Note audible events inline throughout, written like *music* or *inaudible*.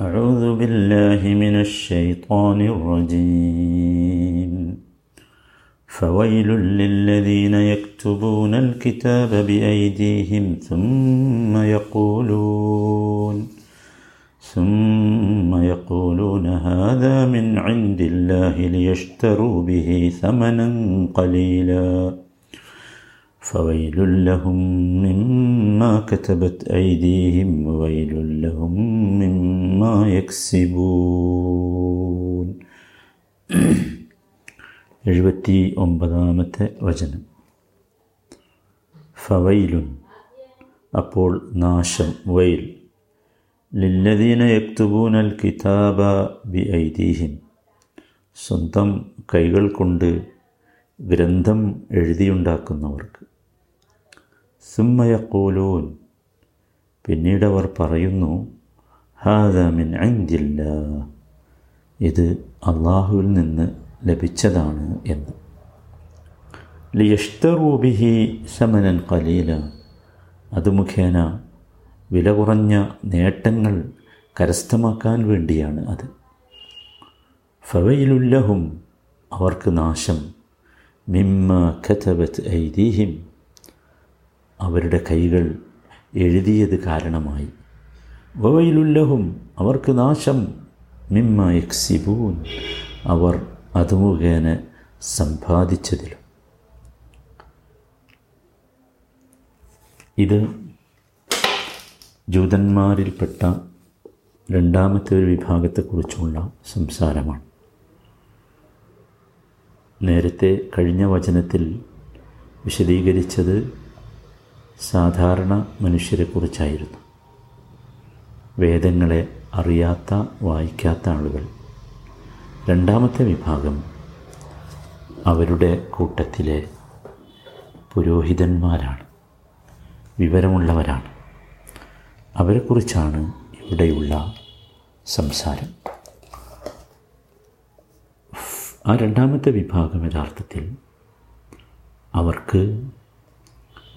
أعوذ بالله من الشيطان الرجيم. فويل للذين يكتبون الكتاب بأيديهم ثم يقولون ثم يقولون هذا من عند الله ليشتروا به ثمنا قليلا. فويل لهم مما كتبت أيديهم وويل لهم مما يكسبون *clears throat* എഴുപത്തി ഒമ്പതാമത്തെ വചനം ഫവൈലുൻ അപ്പോൾ നാശം വൈൽ ലില്ലദീന യക്തുബൂനൽ കിതാബ ബി ഐദീഹിം സ്വന്തം കൈകൾ കൊണ്ട് ഗ്രന്ഥം എഴുതിയുണ്ടാക്കുന്നവർക്ക് സുമ്മയക്കൂലൂൻ പിന്നീട് അവർ പറയുന്നു ഹാദമിൻ മിൻ ഐന്ദില്ല ഇത് അള്ളാഹുവിൽ നിന്ന് ലഭിച്ചതാണ് എന്ന്. ലിയഷ്തറൂബിഹി സമനൻ കലീല അത് മുഖേന വില കുറഞ്ഞ നേട്ടങ്ങൾ കരസ്ഥമാക്കാൻ വേണ്ടിയാണ് അത്. ഫവയിലുല്ലഹും അവർക്ക് നാശം. മിമ്മ കഥബത്ത് ഐദീഹിം അവരുടെ കൈകൾ എഴുതിയത് കാരണമായി. വവയിലുല്ലഹും അവർക്ക് നാശം. മിമ്മ എക്സിബൂൻ അവർ അത് മുഖേന സമ്പാദിച്ചതിലും. ഇത് ജൂതന്മാരിൽപ്പെട്ട രണ്ടാമത്തെ ഒരു വിഭാഗത്തെക്കുറിച്ചുള്ള സംസാരമാണ്. നേരത്തെ കഴിഞ്ഞ വചനത്തിൽ വിശദീകരിച്ചത് സാധാരണ മനുഷ്യരെക്കുറിച്ചായിരുന്നു വേദങ്ങളെ അറിയാത്ത വായിക്കാത്ത ആളുകൾ. രണ്ടാമത്തെ വിഭാഗം അവരുടെ കൂട്ടത്തിലെ പുരോഹിതന്മാരാണ്. വിവരമുള്ളവരാണ്. അവരെക്കുറിച്ചാണ് ഇവിടെയുള്ള സംസാരം. ആ രണ്ടാമത്തെ വിഭാഗം യഥാർത്ഥത്തിൽ അവർക്ക്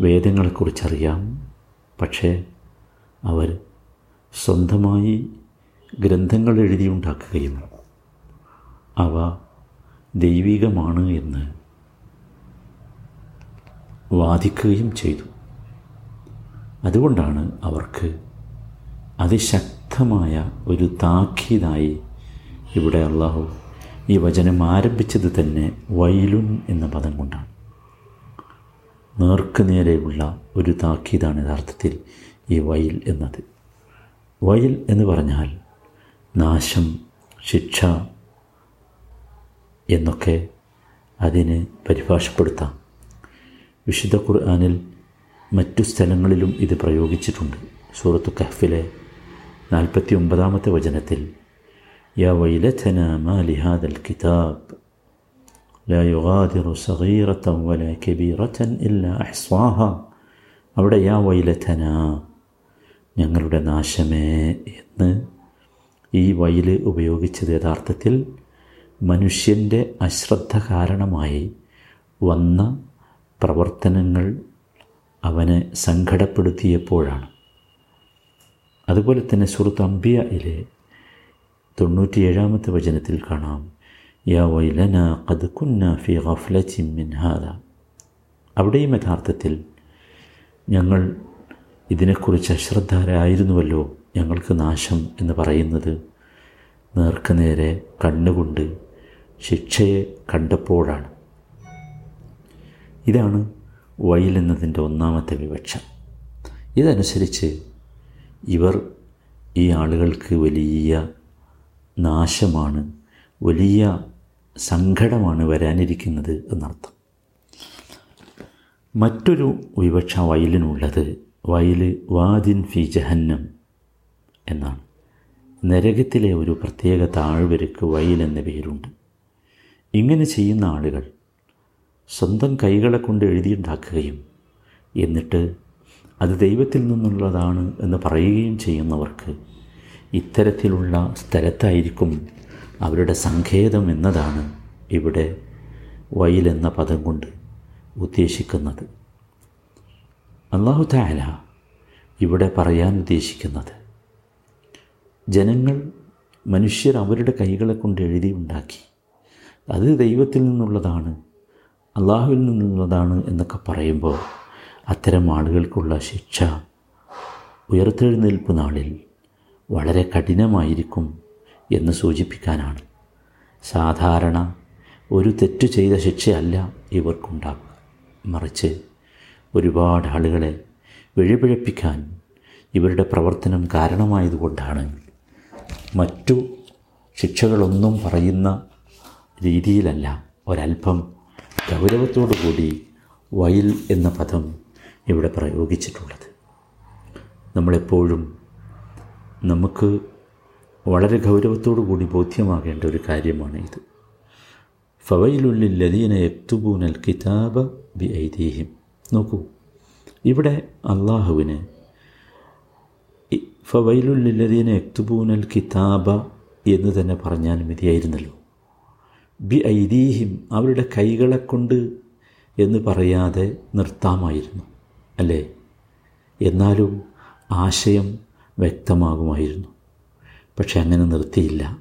വേദങ്ങളെക്കുറിച്ചറിയാം. പക്ഷേ അവർ സ്വന്തമായി ഗ്രന്ഥങ്ങൾ എഴുതിയുണ്ടാക്കുകയും അവ ദൈവികമാണ് എന്ന് വാദിക്കുകയും ചെയ്തു. അതുകൊണ്ടാണ് അവർക്ക് അതിശക്തമായ ഒരു താക്കീതായി ഇവിടെ അള്ളാഹു ഈ വചനം ആരംഭിച്ചത് തന്നെ വൈലുൻ എന്ന പദം കൊണ്ടാണ്. നേർക്കുനേരെയുള്ള ഒരു താക്കീതാണ് യഥാർത്ഥത്തിൽ ഈ വയൽ എന്നത്. വയൽ എന്ന് പറഞ്ഞാൽ നാശം ശിക്ഷ എന്നൊക്കെ അതിനെ പരിഭാഷപ്പെടുത്താം. വിശുദ്ധ ഖുർആാനിൽ മറ്റു സ്ഥലങ്ങളിലും ഇത് പ്രയോഗിച്ചിട്ടുണ്ട്. സൂറത്തു കഹ്ഫിലെ നാൽപ്പത്തി ഒമ്പതാമത്തെ വചനത്തിൽ യാ വൈലഥന മാലിഹാദൽ കിതാബ് لا യുഗാദിറു സഗീറത്തം വല കബീറത്തൻ ഇല്ല അഹ്സ്വാഹ അവിടെ യാ വൈലത്തന? ഞങ്ങളുടെ നാശമേ എന്ന് ഈ വൈൽ ഉപയോഗിച്ചത് യഥാർത്ഥത്തിൽ മനുഷ്യന്റെ അശ്രദ്ധ കാരണമായി വന്ന പ്രവർത്തനങ്ങൾ അവനെ സങ്കടപ്പെടുത്തിയപ്പോഴാണ്. അതുപോലെ തന്നെ സുഹൃത്ത് അമ്പിയയിലെ തൊണ്ണൂറ്റിയേഴാമത്തെ വചനത്തിൽ കാണാം. യാ വൈലന കത് കുന്ന ഫി ഗഫ്ലത്തിൻ മിൻ ഹാദ. അവിടെയും യഥാർത്ഥത്തിൽ ഞങ്ങൾ ഇതിനെക്കുറിച്ച് അശ്രദ്ധരായിരുന്നുവല്ലോ ഞങ്ങൾക്ക് നാശം എന്ന് പറയുന്നത്. നേർക്കുനേരെ കണ്ണുകൊണ്ട് ശിക്ഷയെ കണ്ടപ്പോഴാണ്. ഇതാണ് വയൽ എന്നതിന്റെ ഒന്നാമത്തെ വിവക്ഷ. ഇതനുസരിച്ച് ഇവർ ഈ ആളുകൾക്ക് വലിയ നാശമാണ് വലിയ സങ്കടമാണ് വരാനിരിക്കുന്നത് എന്നർത്ഥം. മറ്റൊരു വിവക്ഷ വയലിനുള്ളത് വയൽ വാദിൻ ഫി ജഹന്നം എന്നാണ്. നരകത്തിലെ ഒരു പ്രത്യേക താഴ്വരക്ക് വയൽ എന്ന പേരുണ്ട്. ഇങ്ങനെ ചെയ്യുന്ന ആളുകൾ സ്വന്തം കൈകളെ കൊണ്ട് എഴുതിയുണ്ടാക്കുകയും എന്നിട്ട് അത് ദൈവത്തിൽ നിന്നുള്ളതാണ് എന്ന് പറയുകയും ചെയ്യുന്നവർക്ക് ഇത്തരത്തിലുള്ള സ്ഥലത്തായിരിക്കും അവരുടെ സങ്കേതം എന്നതാണ് ഇവിടെ വയൽ എന്ന പദം കൊണ്ട് ഉദ്ദേശിക്കുന്നത്. അള്ളാഹു താല ഇവിടെ പറയാൻ ഉദ്ദേശിക്കുന്നത് ജനങ്ങൾ മനുഷ്യർ അവരുടെ കൈകളെ കൊണ്ട് എഴുതി ഉണ്ടാക്കി. അത് ദൈവത്തിൽ നിന്നുള്ളതാണ് അള്ളാഹുവിൽ നിന്നുള്ളതാണ് എന്നൊക്കെ പറയുമ്പോൾ അത്തരം ആളുകൾക്കുള്ള ശിക്ഷ ഉയർത്തെഴുന്നേൽപ്പ് നാളിൽ വളരെ കഠിനമായിരിക്കും എന്ന് സൂചിപ്പിക്കാനാണ്. സാധാരണ ഒരു തെറ്റ് ചെയ്ത ശിക്ഷയല്ല ഇവർക്കുണ്ടാകുക മറിച്ച് ഒരുപാട് ആളുകളെ വെഴിപിഴപ്പിക്കാൻ ഇവരുടെ പ്രവർത്തനം കാരണമായതുകൊണ്ടാണ്. മറ്റു ശിക്ഷകളൊന്നും പറയുന്ന രീതിയിലല്ല ഒരല്പം ഗൗരവത്തോടു കൂടി വയൽ എന്ന പദം ഇവിടെ പ്രയോഗിച്ചിട്ടുള്ളത്. നമ്മളെപ്പോഴും നമുക്ക് വളരെ ഗൗരവത്തോടു കൂടി ബോധ്യമാകേണ്ട ഒരു കാര്യമാണ് ഇത് ഫവയിലുള്ളിൽ ലദീന യക്തുബൂനൽ കിതാബ ബി ഐതിഹ്യം നോക്കൂ ഇവിടെ അള്ളാഹുവിന് ഫവയിലുള്ളില്ലദീന യക്തുബൂനൽ കിതാബ എന്ന് തന്നെ പറഞ്ഞാൽ മതിയായിരുന്നല്ലോ. ബി ഐദീഹിം അവരുടെ കൈകളെ കൊണ്ട് എന്ന് പറയാതെ നിർത്താമായിരുന്നു അല്ലേ? എന്നാലും ആശയം വ്യക്തമാകുമായിരുന്നു. പക്ഷെ അങ്ങനെ നിർത്തിയില്ല.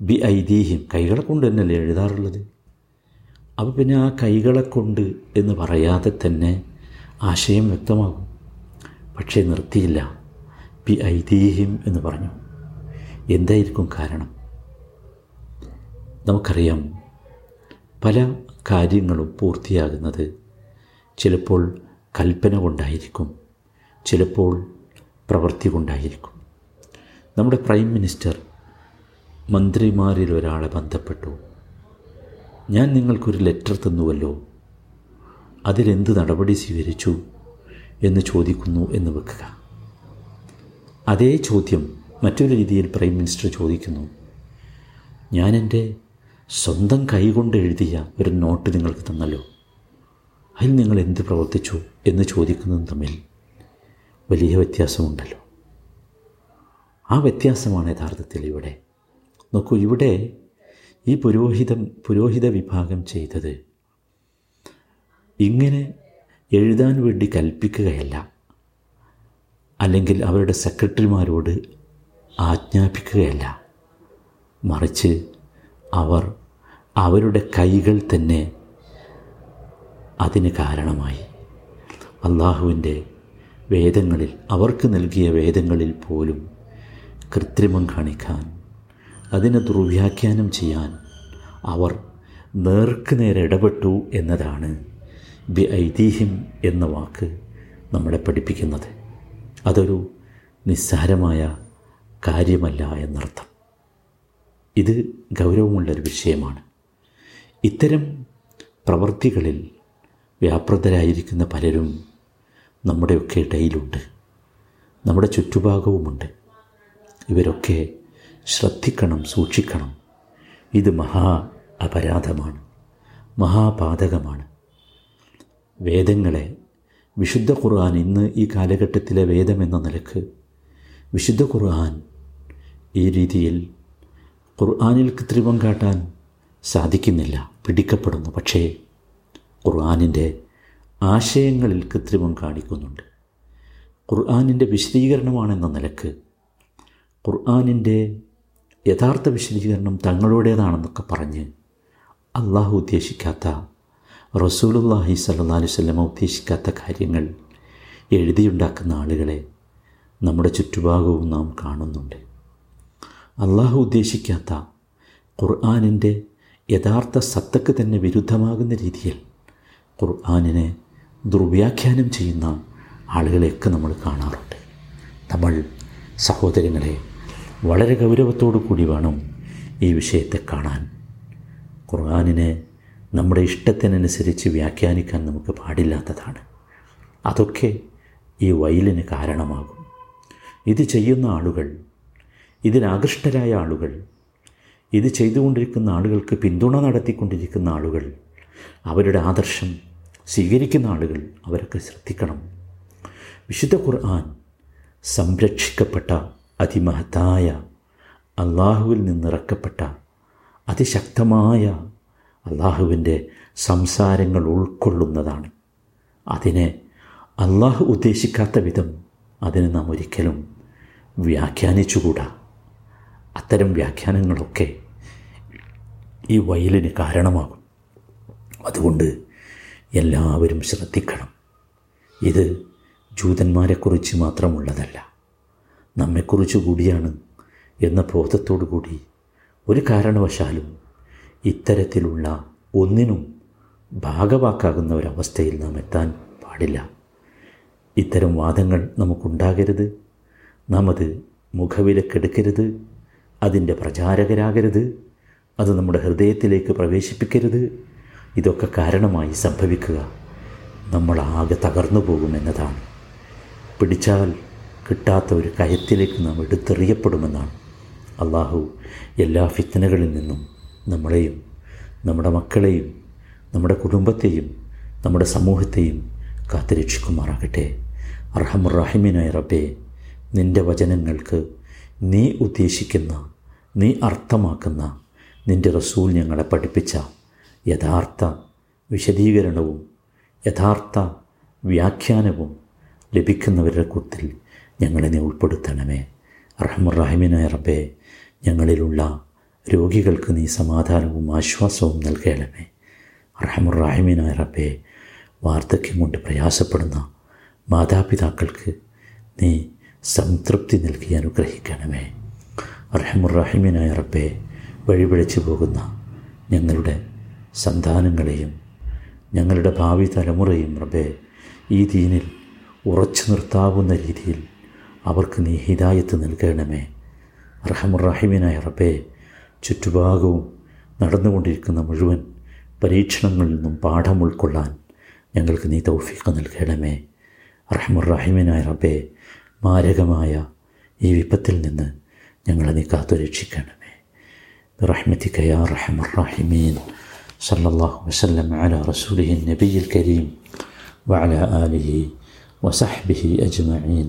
ബി ഐദീഹിം കൈകളെ കൊണ്ട് തന്നെയല്ലേ എഴുതാറുള്ളത്? അപ്പോൾ പിന്നെ ആ കൈകളെ കൊണ്ട് എന്ന് പറയാതെ തന്നെ ആശയം വ്യക്തമാകും. പക്ഷേ നിർത്തിയില്ല. ബി ഐദീഹിം എന്ന് പറഞ്ഞു. എന്തായിരിക്കും കാരണം? നമുക്കറിയാം പല കാര്യങ്ങളും പൂർത്തിയാകുന്നത് ചിലപ്പോൾ കൽപ്പന കൊണ്ടായിരിക്കും ചിലപ്പോൾ പ്രവൃത്തി കൊണ്ടായിരിക്കും. നമ്മുടെ പ്രൈം മിനിസ്റ്റർ മന്ത്രിമാരിൽ ഒരാളെ ബന്ധപ്പെട്ടു. ഞാൻ നിങ്ങൾക്കൊരു ലെറ്റർ തന്നുവല്ലോ. അതിലെന്ത് നടപടി സ്വീകരിച്ചു എന്ന് ചോദിക്കുന്നു എന്ന് വെക്കുക. അതേ ചോദ്യം മറ്റൊരു രീതിയിൽ പ്രൈം മിനിസ്റ്റർ ചോദിക്കുന്നു. ഞാൻ എന്റെ സ്വന്തം കൈകൊണ്ട് എഴുതിയ ഒരു നോട്ട് നിങ്ങൾക്ക് തന്നല്ലോ. അതിൽ നിങ്ങൾ എന്ത് പ്രവർത്തിച്ചു എന്ന് ചോദിക്കുന്നതും തമ്മിൽ വലിയ വ്യത്യാസമുണ്ടല്ലോ. ആ വ്യത്യാസമാണ് യഥാർത്ഥത്തിൽ ഇവിടെ. നോക്കൂ ഇവിടെ ഈ പുരോഹിതം പുരോഹിത വിഭാഗം ചെയ്തത് ഇങ്ങനെ എഴുതാൻ വേണ്ടി കൽപ്പിക്കുകയല്ല. അല്ലെങ്കിൽ അവരുടെ സെക്രട്ടറിമാരോട് ആജ്ഞാപിക്കുകയല്ല. മറിച്ച് അവർ അവരുടെ കൈകൾ തന്നെ അതിന് കാരണമായി. അള്ളാഹുവിന്റെ വേദങ്ങളിൽ അവർക്ക് നൽകിയ വേദങ്ങളിൽ പോലും കൃത്രിമം കാണിക്കാൻ അതിനെ ദുർവ്യാഖ്യാനം ചെയ്യാൻ അവർ നേർക്ക് നേരെ ഇടപെട്ടു എന്നതാണ് ബി ഐതിഹ്യം എന്ന വാക്ക് നമ്മളെ പഠിപ്പിക്കുന്നത്. അതൊരു നിസ്സാരമായ കാര്യമല്ല എന്നർത്ഥം. ഇത് ഗൗരവമുള്ളൊരു വിഷയമാണ്. ഇത്തരം പ്രവൃത്തികളിൽ വ്യാപൃതരായിരിക്കുന്ന പലരും നമ്മുടെയൊക്കെ ഇടയിലുണ്ട്. നമ്മുടെ ചുറ്റുഭാഗവുമുണ്ട്. ഇവരൊക്കെ ശ്രദ്ധിക്കണം സൂക്ഷിക്കണം. ഇത് മഹാ അപരാധമാണ് മഹാപാതകമാണ്. വേദങ്ങളെ വിശുദ്ധ ഖുർആൻ ഇന്ന് ഈ കാലഘട്ടത്തിലെ വേദം എന്ന നിലയ്ക്ക് വിശുദ്ധ ഖുർആൻ ഈ രീതിയിൽ ഖുർആനിൽ കൃത്രിമം കാട്ടാൻ സാധിക്കുന്നില്ല പിടിക്കപ്പെടുന്നു. പക്ഷേ ഖുർആാനിന്റെ ആശയങ്ങളിൽ കൃത്രിമം കാണിക്കുന്നുണ്ട്. ഖുർആാനിന്റെ വിശദീകരണമാണെന്ന നിലയ്ക്ക് ഖുർആനിന്റെ യഥാർത്ഥ വിശദീകരണം തങ്ങളുടേതാണെന്നൊക്കെ പറഞ്ഞ് അള്ളാഹു ഉദ്ദേശിക്കാത്ത റസൂലുല്ലാഹി സല്ലാ അലുവല്ലമ ഉദ്ദേശിക്കാത്ത കാര്യങ്ങൾ എഴുതിയുണ്ടാക്കുന്ന ആളുകളെ നമ്മുടെ ചുറ്റുഭാഗവും നാം കാണുന്നുണ്ട്. അള്ളാഹു ഉദ്ദേശിക്കാത്ത ഖുർആാനിന്റെ യഥാർത്ഥ സത്തക്ക് തന്നെ വിരുദ്ധമാകുന്ന രീതിയിൽ ഖുർആാനിനെ ദുർവ്യാഖ്യാനം ചെയ്യുന്ന ആളുകളെയൊക്കെ നമ്മൾ കാണാറുണ്ട്. നമ്മൾ സഹോദരങ്ങളെ വളരെ ഗൗരവത്തോടു കൂടി വേണം ഈ വിഷയത്തെ കാണാൻ. ഖുർആാനിനെ നമ്മുടെ ഇഷ്ടത്തിനനുസരിച്ച് വ്യാഖ്യാനിക്കാൻ നമുക്ക് പാടില്ലാത്തതാണ്. അതൊക്കെ ഈ വയലിന് കാരണമാകും. ഇത് ചെയ്യുന്ന ആളുകൾ ഇതിനാകൃഷ്ടരായ ആളുകൾ ഇത് ചെയ്തുകൊണ്ടിരിക്കുന്ന ആളുകൾക്ക് പിന്തുണ നടത്തിക്കൊണ്ടിരിക്കുന്ന ആളുകൾ അവരുടെ ആദർശം സ്വീകരിക്കുന്ന ആളുകൾ അവരൊക്കെ ശ്രദ്ധിക്കണം. വിശുദ്ധ ഖുർആൻ സംരക്ഷിക്കപ്പെട്ട അതിമഹത്തായ അള്ളാഹുവിൽ നിന്നിറക്കപ്പെട്ട അതിശക്തമായ അള്ളാഹുവിന്റെ സംസാരങ്ങൾ ഉൾക്കൊള്ളുന്നതാണ്. അതിനെ അള്ളാഹു ഉദ്ദേശിക്കാത്ത വിധം അതിനെ നാം ഒരിക്കലും വ്യാഖ്യാനിച്ചുകൂടാ. അത്തരം വ്യാഖ്യാനങ്ങളൊക്കെ ഈ വയലിന് കാരണമാകും. അതുകൊണ്ട് എല്ലാവരും ശ്രദ്ധിക്കണം. ഇത് ജൂതന്മാരെക്കുറിച്ച് മാത്രമുള്ളതല്ല. നമ്മെക്കുറിച്ച് കൂടിയാണ് എന്ന ബോധത്തോടു കൂടി ഒരു കാരണവശാലും ഇത്തരത്തിലുള്ള ഒന്നിനും ഭാഗവാക്കാകുന്ന ഒരവസ്ഥയിൽ നാം എത്താൻ പാടില്ല. ഇത്തരം വാദങ്ങൾ നമുക്കുണ്ടാകരുത്. നാം അത് മുഖവിലക്കെടുക്കരുത്. അതിന്റെ പ്രചാരകരാകരുത്. അത് നമ്മുടെ ഹൃദയത്തിലേക്ക് പ്രവേശിപ്പിക്കരുത്. ഇതൊക്കെ കാരണമായി സംഭവിക്കുക. നമ്മളാകെ തകർന്നു പോകുമെന്നതാണ്. പിടിച്ചാൽ കിട്ടാത്ത ഒരു കയത്തിലേക്ക് നാം എടുത്തെറിയപ്പെടുമെന്നാണ്. അള്ളാഹു എല്ലാ ഫിത്തനകളിൽ നിന്നും നമ്മളെയും നമ്മുടെ മക്കളെയും നമ്മുടെ കുടുംബത്തെയും നമ്മുടെ സമൂഹത്തെയും കാത്തുരക്ഷിക്കുമാറാകട്ടെ. അർഹമുറാഹിമിനായ റബ്ബേ നിന്റെ വചനങ്ങൾക്ക് നീ ഉദ്ദേശിക്കുന്ന നീ അർത്ഥമാക്കുന്ന നിന്റെ റസൂൽ ഞങ്ങളെ പഠിപ്പിച്ച യഥാർത്ഥ വിശദീകരണവും യഥാർത്ഥ വ്യാഖ്യാനവും ലഭിക്കുന്നവരുടെ കൂട്ടത്തിൽ ഞങ്ങളെ നീ ഉൾപ്പെടുത്തണമേ റഹ്മുറഹിമിനായ റബ്ബേ ഞങ്ങളിലുള്ള രോഗികൾക്ക് നീ സമാധാനവും ആശ്വാസവും നൽകണമേ. റഹ്മുറഹിമിനായ റബ്ബേ വാർദ്ധക്യം കൊണ്ട് പ്രയാസപ്പെടുന്ന മാതാപിതാക്കൾക്ക് നീ സംതൃപ്തി നൽകി അനുഗ്രഹിക്കണമേ. റഹ്മുറഹിമിനായ റബ്ബേ വഴിപിഴച്ചു പോകുന്ന ഞങ്ങളുടെ സന്താനങ്ങളെയും ഞങ്ങളുടെ ഭാവി തലമുറയും റബ്ബേ ഈ ദീനിൽ ഉറച്ചു നിർത്താവുന്ന രീതിയിൽ അവർക്ക് നീ ഹിദായത്ത് നൽകണമേ. റഹമുറാഹിമിനായ റബ്ബേ ചുറ്റുഭാഗവും നടന്നുകൊണ്ടിരിക്കുന്ന മുഴുവൻ പരീക്ഷണങ്ങളിൽ നിന്നും പാഠം ഉൾക്കൊള്ളാൻ ഞങ്ങൾക്ക് നീ തൗഫീഖ് നൽകണമേ. റഹമുറാഹിമിനായ റബ്ബേ മാരകമായ ഈ വിപത്തിൽ നിന്ന് ഞങ്ങളെ നീ കാത്തു രക്ഷിക്കണമേ റഹ്മത്തിക്ക യാ റഹമുറാഹിമീൻ സല്ലല്ലാഹു വസല്ലം അല റസൂലിൻ നബിയിൽ കരീം വാല ആലിഹി വസഹ്ബിഹി അജ്മീൻ